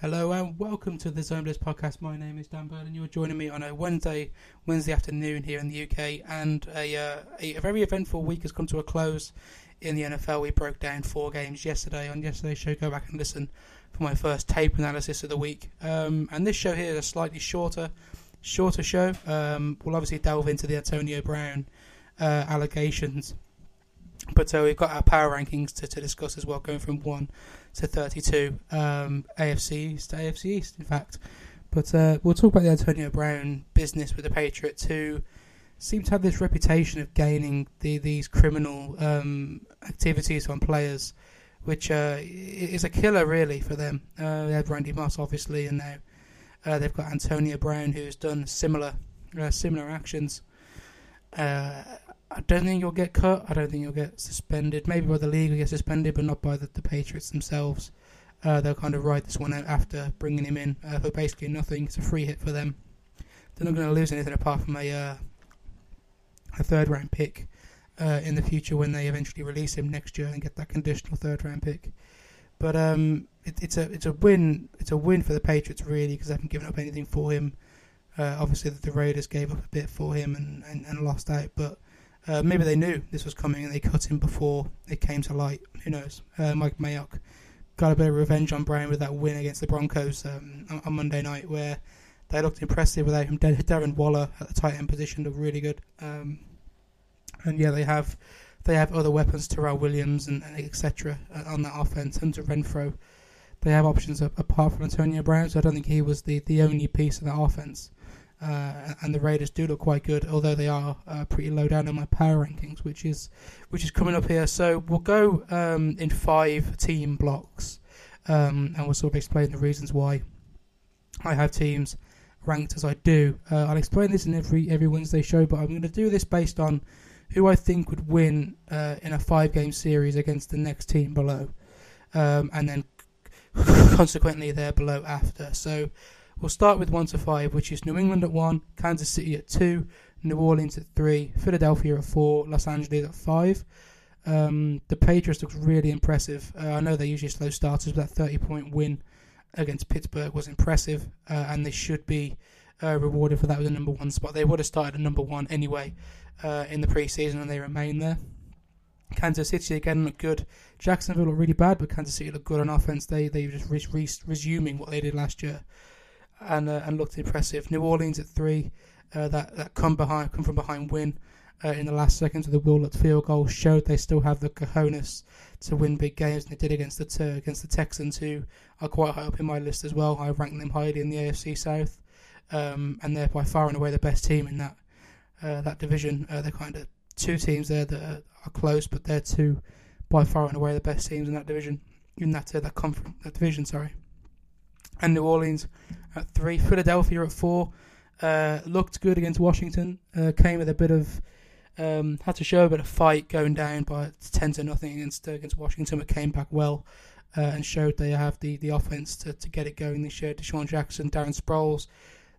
Hello and welcome to the Zone podcast. My name is Dan Bird and you're joining me on a Wednesday Wednesday afternoon here in the UK. And a, uh, a, a very eventful week has come to a close in the NFL. We broke down four games yesterday on yesterday's show. Go back and listen for my first tape analysis of the week. Um, and this show here is a slightly shorter shorter show. Um, we'll obviously delve into the Antonio Brown uh, allegations. But uh, we've got our power rankings to, to discuss as well, going from 1 to 32 um, AFC East AFC East, in fact. But uh, we'll talk about the Antonio Brown business with the Patriots, who seem to have this reputation of gaining the, these criminal um, activities on players, which uh, is a killer, really, for them. Uh, they had Randy Moss, obviously, and now uh, they've got Antonio Brown, who's done similar uh, similar actions. Uh, I don't think you'll get cut. I don't think you'll get suspended. Maybe by the league, you'll get suspended, but not by the, the Patriots themselves. Uh, they'll kind of ride this one out after bringing him in uh, for basically nothing. It's a free hit for them. They're not going to lose anything apart from a uh, a third round pick uh, in the future when they eventually release him next year and get that conditional third round pick. But um, it, it's a it's a win. It's a win for the Patriots really because they haven't given up anything for him. Uh, obviously, the Raiders gave up a bit for him and, and, and lost out, but uh, maybe they knew this was coming and they cut him before it came to light. Who knows? Uh, Mike Mayock got a bit of revenge on Brown with that win against the Broncos um, on, on, Monday night, where they looked impressive without him. Darren Waller at the tight end position looked really good. Um, and yeah, they have they have other weapons, Tyrell Williams and, and etc. Uh, on that offense. Hunter Renfrow, they have options apart from Antonio Brown. So I don't think he was the the only piece of that offense. Uh, and the Raiders do look quite good, although they are uh, pretty low down in my power rankings, which is which is coming up here. So we'll go um, in five team blocks, um, and we'll sort of explain the reasons why I have teams ranked as I do. Uh, I'll explain this in every every Wednesday show, but I'm going to do this based on who I think would win uh, in a five game series against the next team below, um, and then consequently they're below after. So We'll start with 1 to 5, which is New England at 1, Kansas City at 2, New Orleans at 3, Philadelphia at 4, Los Angeles at 5. Um, the Patriots looks really impressive. Uh, I know they're usually slow starters, but that 30 point win against Pittsburgh was impressive, uh, and they should be uh, rewarded for that with a number one spot. They would have started at number one anyway uh, in the preseason, and they remain there. Kansas City again look good. Jacksonville look really bad, but Kansas City look good on offense. They they just re- re- resuming what they did last year and uh, and looked impressive. New Orleans at three, uh, that that come behind, come from behind win uh, in the last seconds of the Willard field goal showed they still have the cojones to win big games, and they did against the against the Texans, who are quite high up in my list as well. I rank them highly in the AFC South, um, and they're by far and away the best team in that uh, that division. Uh, they're kind of two teams there that are, are, close, but they're two by far and away the best teams in that division in that uh, that conference that division. Sorry and New Orleans at three. Philadelphia at four. Uh, looked good against Washington. Uh, came with a bit of um, had to show a bit of fight going down by ten to nothing against uh, against Washington, but came back well uh, and showed they have the, the offense to, to get it going this year. DeSean Jackson, Darren Sproles,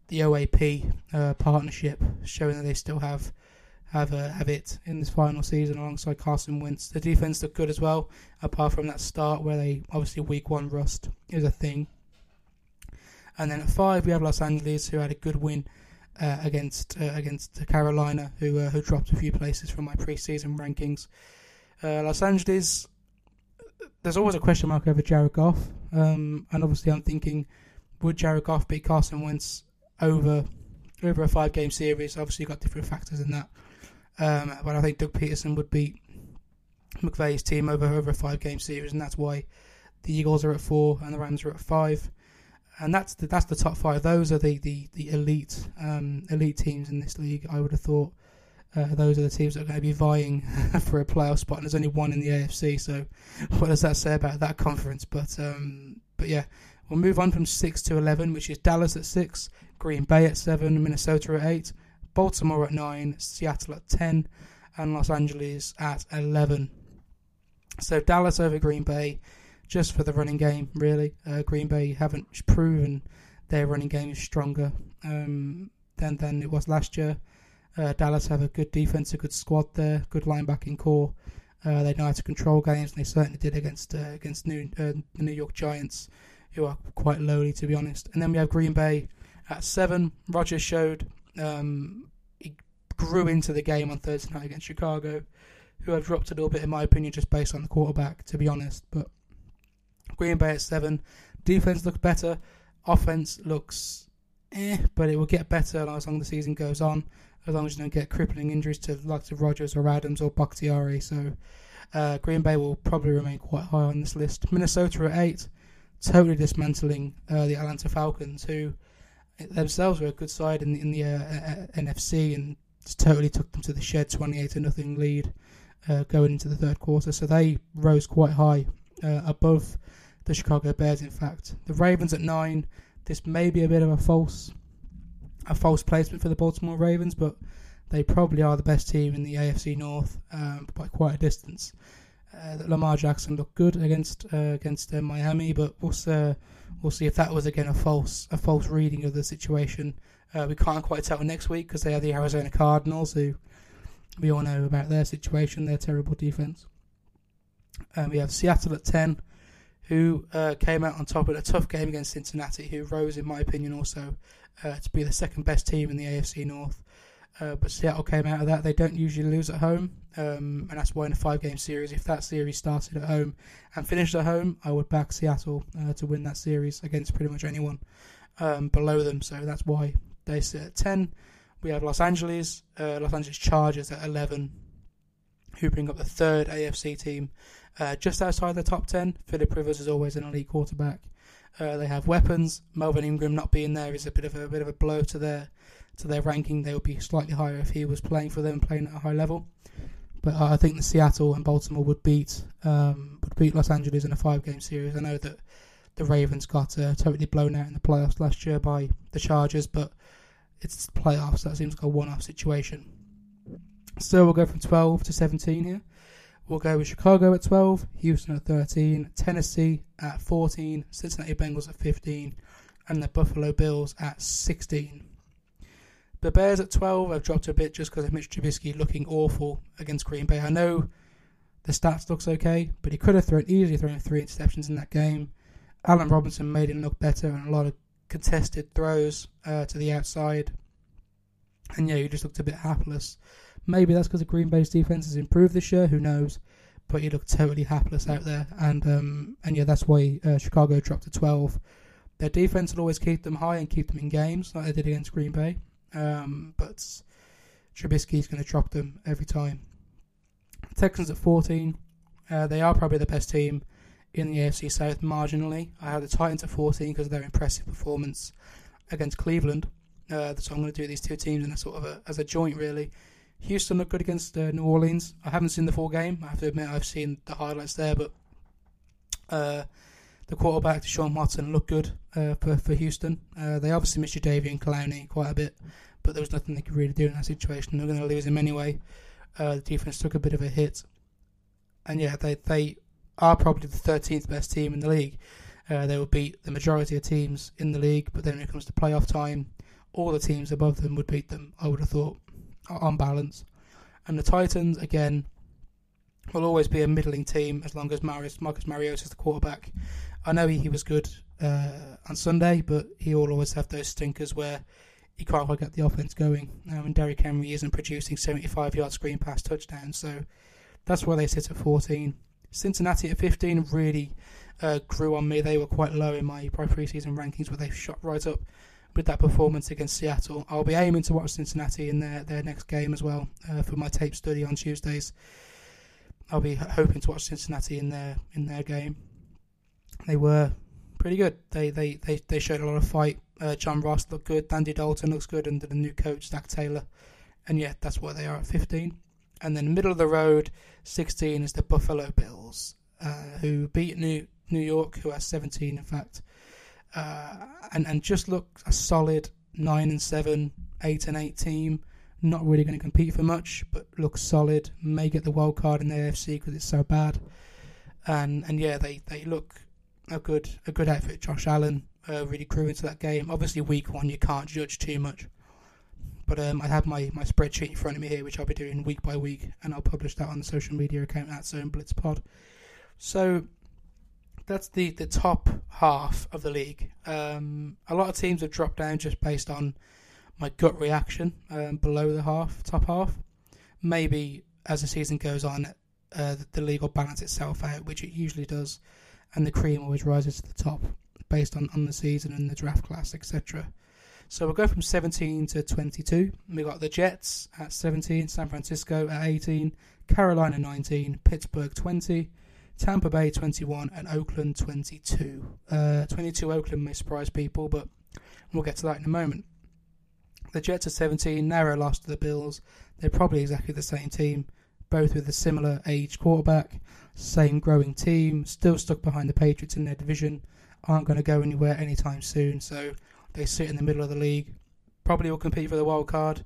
the OAP uh, partnership, showing that they still have have uh, have it in this final season alongside Carson Wentz. The defense looked good as well, apart from that start where they obviously week one rust is a thing. And then at five, we have Los Angeles, who had a good win uh, against uh, against Carolina, who uh, who dropped a few places from my preseason rankings. Uh, Los Angeles, there's always a question mark over Jared Goff, um, and obviously I'm thinking, would Jared Goff beat Carson Wentz over over a five game series? Obviously, you've got different factors in that, um, but I think Doug Pederson would beat McVay's team over over a five game series, and that's why the Eagles are at four and the Rams are at five and that's the, that's the top five. Those are the the, the elite um, elite teams in this league. I would have thought uh, those are the teams that are going to be vying for a playoff spot. And there's only one in the AFC, so what does that say about that conference? But um, but yeah, we'll move on from six to eleven, which is Dallas at six, Green Bay at seven, Minnesota at eight, Baltimore at nine, Seattle at ten, and Los Angeles at eleven. So Dallas over Green Bay just for the running game, really. Uh, Green Bay haven't proven their running game is stronger um, than than it was last year. Uh, Dallas have a good defense, a good squad there, good linebacking core. Uh, they know how to control games, and they certainly did against uh, against New, uh, the New York Giants, who are quite lowly to be honest. And then we have Green Bay at seven. Rodgers showed um, he grew into the game on Thursday night against Chicago, who have dropped a little bit in my opinion just based on the quarterback to be honest. But Green Bay at seven. Defense looks better. Offense looks eh, but it will get better as long as the season goes on. As long as you don't get crippling injuries to the likes of Rodgers or Adams or Bakhtiari. So uh, Green Bay will probably remain quite high on this list. Minnesota at eight, totally dismantling uh, the Atlanta Falcons, who themselves were a good side in the, in the uh, NFC and totally took them to the shed, 28 to nothing lead uh, going into the third quarter. So they rose quite high uh, above the Chicago Bears. In fact, the Ravens at nine. This may be a bit of a false a false placement for the Baltimore Ravens, but they probably are the best team in the AFC North um, by quite a distance. Uh, Lamar Jackson looked good against uh, against uh, Miami, but we'll, uh, we'll see if that was again a false a false reading of the situation. Uh, we can't quite tell next week because they have the Arizona Cardinals, who we all know about their situation, their terrible defense. Um, we have Seattle at ten, who uh, came out on top in a tough game against Cincinnati, who rose, in my opinion, also to be the second best team in the AFC North. Uh, but Seattle came out of that. They don't usually lose at home, um, and that's why in a five-game series, if that series started at home and finished at home, I would back Seattle uh, to win that series against pretty much anyone um, below them. So that's why they sit at ten. We have Los Angeles, uh, Los Angeles Chargers at eleven, who bring up the third AFC team, uh, just outside the top ten. Philip Rivers is always an elite quarterback. Uh, they have weapons. Melvin Ingram not being there is a bit of a, a bit of a blow to their to their ranking. They would be slightly higher if he was playing for them, playing at a high level. But uh, I think the Seattle and Baltimore would beat um, would beat Los Angeles in a five game series. I know that the Ravens got uh, totally blown out in the playoffs last year by the Chargers, but it's playoffs. That seems like a one off situation. So we'll go from 12 to 17 here. We'll go with Chicago at 12, Houston at 13, Tennessee at 14, Cincinnati Bengals at 15, and the Buffalo Bills at 16. The Bears at 12 have dropped a bit just because of Mitch Trubisky looking awful against Green Bay. I know the stats looks okay, but he could have thrown easily thrown three interceptions in that game. Allen Robinson made him look better and a lot of contested throws uh, to the outside. And yeah, he just looked a bit hapless. Maybe that's because the Green Bay's defense has improved this year. Who knows? But he looked totally hapless out there, and um, and yeah, that's why uh, Chicago dropped to 12. Their defense will always keep them high and keep them in games like they did against Green Bay. Um, but Trubisky is going to drop them every time. Texans at 14. Uh, they are probably the best team in the AFC South marginally. I have the Titans at 14 because of their impressive performance against Cleveland. Uh, so I'm going to do these two teams in a sort of a, as a joint, really. Houston looked good against uh, New Orleans. I haven't seen the full game. I have to admit I've seen the highlights there, but uh, the quarterback, Deshaun Watson, looked good uh, for, for Houston. Uh, they obviously missed Jadeveon Clowney quite a bit, but there was nothing they could really do in that situation. They were going to lose him anyway. Uh, the defense took a bit of a hit, and yeah, they they are probably the 13th best team in the league. Uh, they will beat the majority of teams in the league, but then when it comes to playoff time, all the teams above them would beat them. I would have thought, on balance. And the Titans again will always be a middling team as long as Marius, Marcus Mariota is the quarterback. I know he, he was good uh, on Sunday, but he will always have those stinkers where he can't quite get the offense going. Um, and Derrick Henry isn't producing 75 yard screen pass touchdowns, so that's why they sit at 14. Cincinnati at 15 really uh, grew on me. They were quite low in my preseason rankings, but they shot right up with that performance against Seattle. I'll be aiming to watch Cincinnati in their, their next game as well uh, for my tape study on Tuesdays. I'll be hoping to watch Cincinnati in their in their game they were pretty good. They they, they, they showed a lot of fight. Uh, John Ross looked good. Andy Dalton looks good under the new coach Zac Taylor, and yeah, that's where they are at 15. And then middle of the road, 16 is the Buffalo Bills, uh, who beat New New York, who are 17 in fact, uh, and and just look a solid nine and seven, eight and eight team. Not really going to compete for much, but looks solid. May get the wild card in the AFC because it's so bad. And and yeah, they, they look a good a good outfit. Josh Allen uh, really grew into that game. Obviously, week one you can't judge too much, but um, I have my, my spreadsheet in front of me here, which I'll be doing week by week, and I'll publish that on the social media account at Zone Blitz Pod. So that's the, the top half of the league. Um, a lot of teams have dropped down just based on my gut reaction um, below the half, top half. Maybe as the season goes on, uh, the, the league will balance itself out, which it usually does, and the cream always rises to the top based on, on the season and the draft class, etc. So we'll go from 17 to 22. We got the Jets at 17, San Francisco at 18, Carolina 19, Pittsburgh 20, Tampa Bay 21, and Oakland 22. Uh, 22 Oakland may surprise people, but we'll get to that in a moment. The Jets are 17, narrow loss to the Bills. They're probably exactly the same team, both with a similar age quarterback, same growing team, still stuck behind the Patriots in their division, aren't going to go anywhere anytime soon, so they sit in the middle of the league. Probably will compete for the wild card,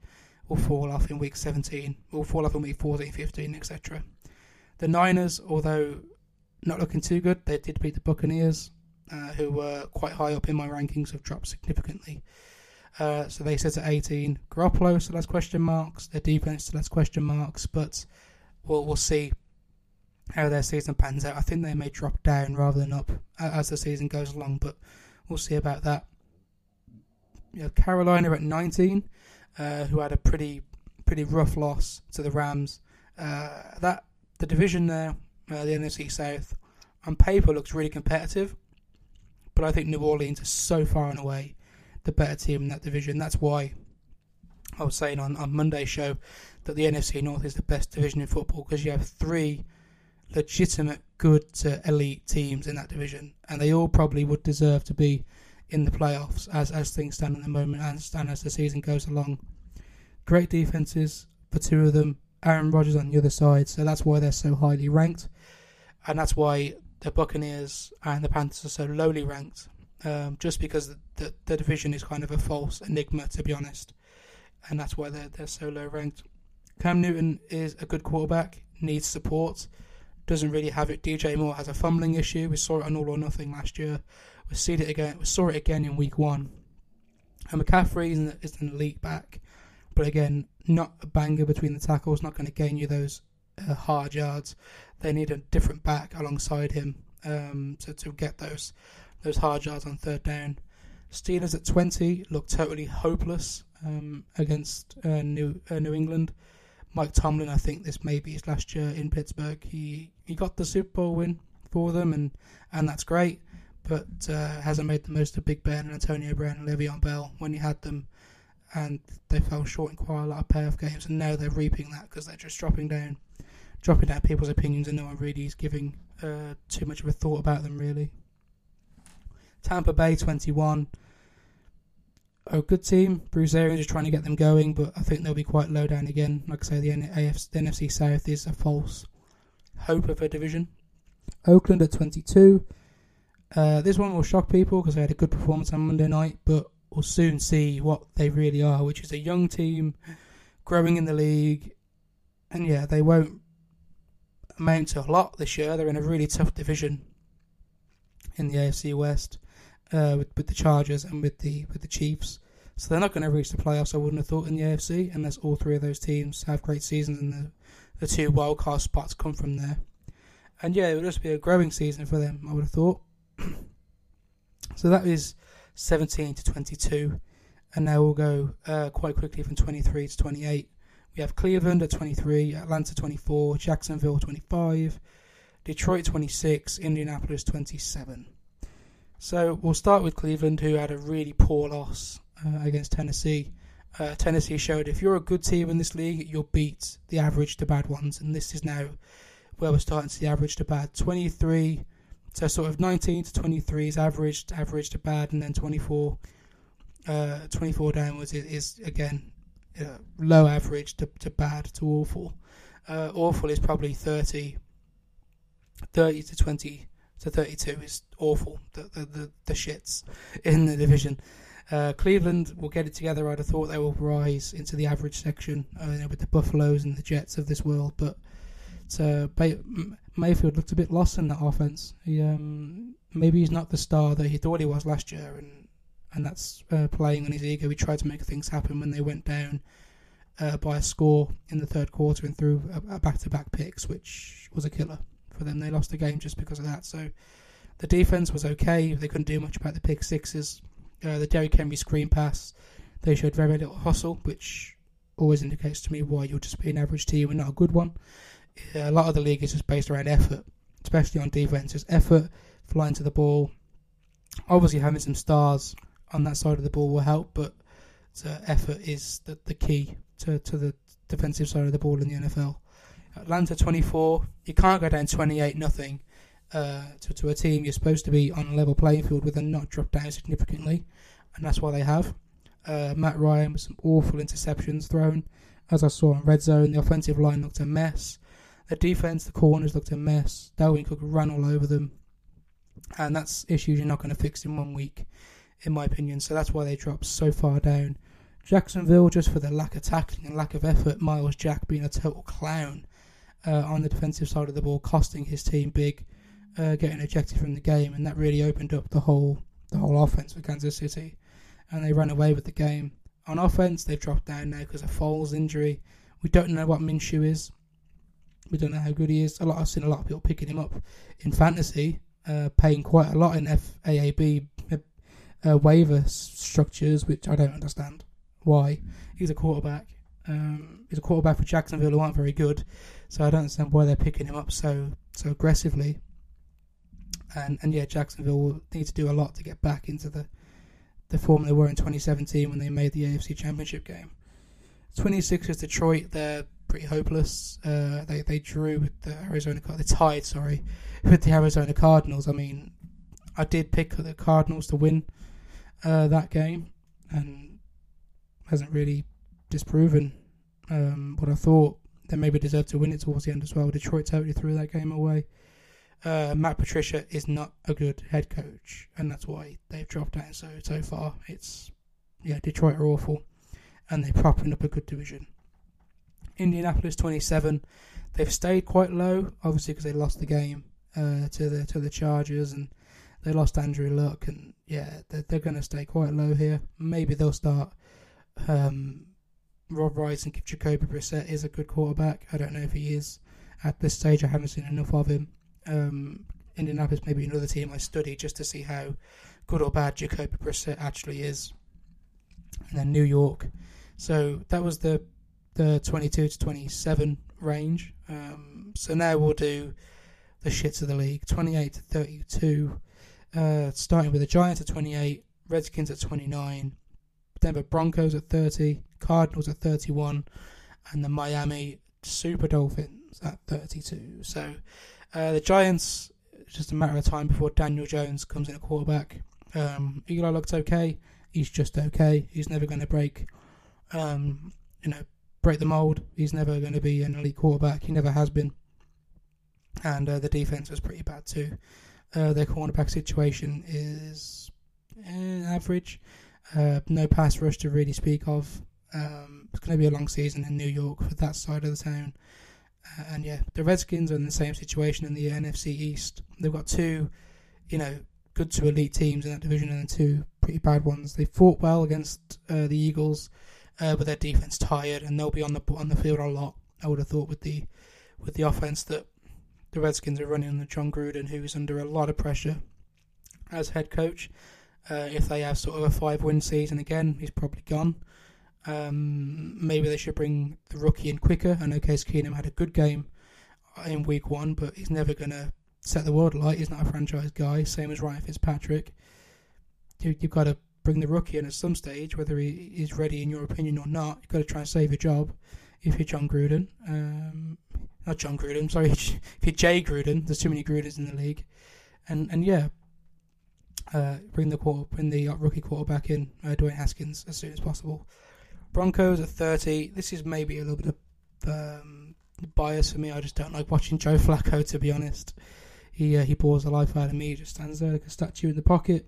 will fall off in week 17, will fall off in week 14, 15, etc. The Niners, although not looking too good, they did beat the Buccaneers, uh, who were quite high up in my rankings, have dropped significantly. Uh, so they sit at 18. Garoppolo still has question marks. Their defense still has question marks, but we'll we'll see how their season pans out. I think they may drop down rather than up as the season goes along, but we'll see about that. You Carolina at 19, uh, who had a pretty pretty rough loss to the Rams. Uh, that the division there, uh, the NFC South, on paper looks really competitive, but I think New Orleans is so far and away the better team in that division. That's why I was saying on, on Monday's show that the NFC North is the best division in football because you have three legitimate good to elite teams in that division, and they all probably would deserve to be in the playoffs as as things stand at the moment and, and as the season goes along. Great defenses for two of them. Aaron Rodgers on the other side, so that's why they're so highly ranked, and that's why the Buccaneers and the Panthers are so lowly ranked um, just because the, the, the, division is kind of a false enigma, to be honest, and that's why they're they're so low ranked. Cam Newton is a good quarterback, needs support, doesn't really have it. DJ Moore has a fumbling issue. We saw it on All or Nothing last year. We see it again. We saw it again in Week One. And McCaffrey is an, elite back, but again, not a banger between the tackles. Not going to gain you those uh, hard yards. They need a different back alongside him um, to to get those those hard yards on third down. Steelers at 20 look totally hopeless um, against uh, New uh, New England. Mike Tomlin, I think this may be his last year in Pittsburgh. He he got the Super Bowl win for them, and and that's great, but uh, hasn't made the most of Big Ben and Antonio Brown and Le'Veon Bell when he had them, and they fell short in quite a lot of playoff games, and now they're reaping that because they're just dropping down, dropping down people's opinions, and no one really is giving uh, too much of a thought about them really. Tampa Bay 21. A good team. Bruce Arians is trying to get them going, but I think they'll be quite low down again. Like I say, the, NF, the NFC South is a false hope of a division. Oakland at 22. Uh, this one will shock people because they had a good performance on Monday night, but we'll soon see what they really are, which is a young team growing in the league. And yeah, they won't amount to a lot this year. They're in a really tough division in the AFC West uh, with, with the Chargers and with the with the Chiefs. So they're not going to reach the playoffs. I wouldn't have thought in the AFC unless all three of those teams have great seasons and the the two wildcard spots come from there. And yeah, it would just be a growing season for them. I would have thought. so that is 17 to 22, and now we'll go uh, quite quickly from 23 to 28. We have Cleveland at 23, Atlanta 24, Jacksonville 25, Detroit 26, Indianapolis 27. So we'll start with Cleveland, who had a really poor loss uh, against Tennessee. Uh, Tennessee showed if you're a good team in this league, you'll beat the average to bad ones, and this is now where we're starting to see average to bad. 23, so sort of 19 to 23 is average, average to bad, and then 24, uh, 24 downwards is, is again uh, low average to, to bad to awful. Uh, awful is probably 30, 30 to 20 to 32 is awful. The the, the, the shits in the division. Uh, Cleveland will get it together. I'd have thought they will rise into the average section uh, with the Buffaloes and the Jets of this world, but uh, Mayfield looked a bit lost in that offense. He, um, maybe he's not the star that he thought he was last year, and and that's uh, playing on his ego. He tried to make things happen when they went down uh, by a score in the third quarter and threw a, a back-to-back picks, which was a killer for them. They lost the game just because of that. So The defense was okay. They couldn't do much about the pick sixes. Uh, the Derrick Henry screen pass, they showed very little hustle, which always indicates to me why you'll just be an average team and not a good one. A lot of the league is just based around effort, especially on defenses. Effort, flying to the ball. Obviously, having some stars on that side of the ball will help, but effort is the, the key to, to the defensive side of the ball in the NFL. Atlanta 24, you can't go down 28 nothing uh, to, to a team you're supposed to be on a level playing field with and not drop down significantly, and that's why they have. Uh, Matt Ryan with some awful interceptions thrown. As I saw in red zone, the offensive line looked a mess. The defense, the corners looked a mess. Dalvin Cook ran all over them, and that's issues you're not going to fix in one week, in my opinion. So that's why they dropped so far down. Jacksonville, just for the lack of tackling and lack of effort, Myles Jack being a total clown uh, on the defensive side of the ball, costing his team big, uh, getting ejected from the game, and that really opened up the whole the whole offense for Kansas City, and they ran away with the game. On offense, they've dropped down now because of Foles' injury. We don't know what Minshew is. We don't know how good he is. A lot I've seen a lot of people picking him up in fantasy, uh, paying quite a lot in FAAB uh, waiver structures, which I don't understand why. He's a quarterback. Um, he's a quarterback for Jacksonville who aren't very good, so I don't understand why they're picking him up so so aggressively. And and yeah, Jacksonville will need to do a lot to get back into the the form they were in 2017 when they made the AFC Championship game. 26 is Detroit, they're pretty hopeless. Uh, they they drew with the Arizona they tied, sorry, with the Arizona Cardinals. I mean, I did pick the Cardinals to win uh, that game, and hasn't really disproven um, what I thought. They maybe deserved to win it towards the end as well. Detroit totally threw that game away. Uh, Matt Patricia is not a good head coach, and that's why they've dropped out so so far. It's yeah, Detroit are awful, and they're propping up a good division. Indianapolis 27, they've stayed quite low, obviously because they lost the game uh, to the to the Chargers, and they lost Andrew Luck, and yeah, they're, they're going to stay quite low here. Maybe they'll start um, Rob Rice and Jacoby Brissett is a good quarterback. I don't know if he is at this stage. I haven't seen enough of him. Um, Indianapolis maybe another team I study just to see how good or bad Jacoby Brissett actually is. And then New York. So that was the the 22 to 27 range. Um, so now we'll do the shits of the league 28 to 32. Uh, starting with the Giants at 28, Redskins at 29, Denver Broncos at 30, Cardinals at 31, and the Miami Super Dolphins at 32. So uh, the Giants, it's just a matter of time before Daniel Jones comes in at quarterback. Um, Eli looks okay. He's just okay. He's never going to break, um, you know, break the mold. He's never going to be an elite quarterback. He never has been. And uh, the defense was pretty bad too. Uh, their cornerback situation is eh, average. Uh, no pass rush to really speak of. Um, it's going to be a long season in New York for that side of the town. Uh, and yeah, the Redskins are in the same situation in the NFC East. They've got two, you know, good to elite teams in that division and two pretty bad ones. They fought well against uh, the Eagles, uh, but their defense tired, and they'll be on the on the field a lot. I would have thought with the with the offense that the Redskins are running under Jon Gruden, who's under a lot of pressure as head coach. Uh, if they have sort of a five win season again, he's probably gone. Um, maybe they should bring the rookie in quicker. I know Case Keenum had a good game in week one, but he's never going to set the world alight. He's not a franchise guy, same as Ryan Fitzpatrick. You, have got to bring the rookie in at some stage, whether he is ready in your opinion or not. You've got to try and save your job if you're Jon Gruden. Um, not Jon Gruden, sorry, if you're Jay Gruden. There's too many Grudens in the league. And and yeah, uh, bring the quarter, bring the rookie quarterback in, uh, Dwayne Haskins, as soon as possible. Broncos at 30. This is maybe a little bit of um, bias for me. I just don't like watching Joe Flacco, to be honest. He uh, he bores the life out of me. He just stands there like a statue in the pocket.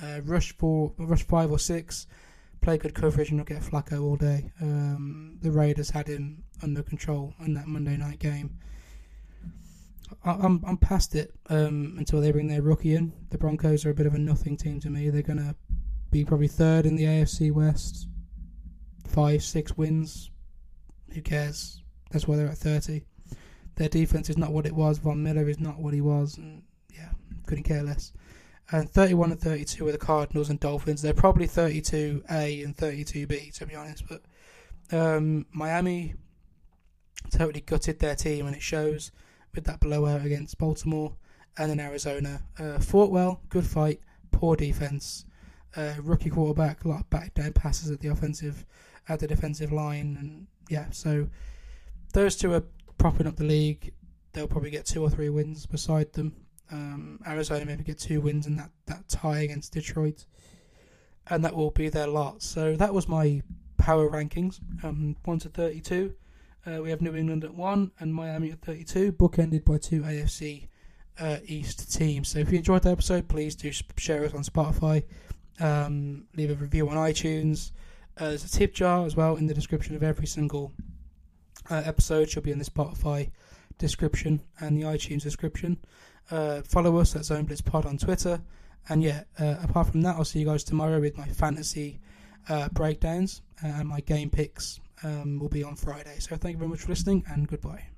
Uh, rush for rush five or six, play good coverage, and you'll get Flacco all day. Um, the Raiders had him under control in that Monday night game. I, I'm I'm past it um, until they bring their rookie in. The Broncos are a bit of a nothing team to me. They're gonna be probably third in the AFC West, five, six wins. Who cares? That's why they're at 30. Their defense is not what it was. Von Miller is not what he was. And yeah, couldn't care less. And 31 and 32 are the Cardinals and Dolphins. They're probably 32A and 32B, to be honest. But um, Miami totally gutted their team, and it shows with that blowout against Baltimore and then Arizona. Uh, fought well, good fight, poor defense. Uh, rookie quarterback, a lot of back down passes at the offensive, at the defensive line, and yeah. So those two are propping up the league. They'll probably get two or three wins beside them. Um, Arizona maybe get two wins in that, that tie against Detroit, and that will be their lot. So that was my power rankings. Um, one to thirty-two. Uh, we have New England at one and Miami at thirty-two, bookended by two AFC uh, East teams. So if you enjoyed the episode, please do share us on Spotify. Um, leave a review on iTunes. Uh, there's a tip jar as well in the description of every single uh, episode. Should be in the Spotify description and the iTunes description. Uh, follow us at Zone Blitz Pod on Twitter. And yeah, uh, apart from that, I'll see you guys tomorrow with my fantasy uh, breakdowns and my game picks um, will be on Friday. So thank you very much for listening and goodbye.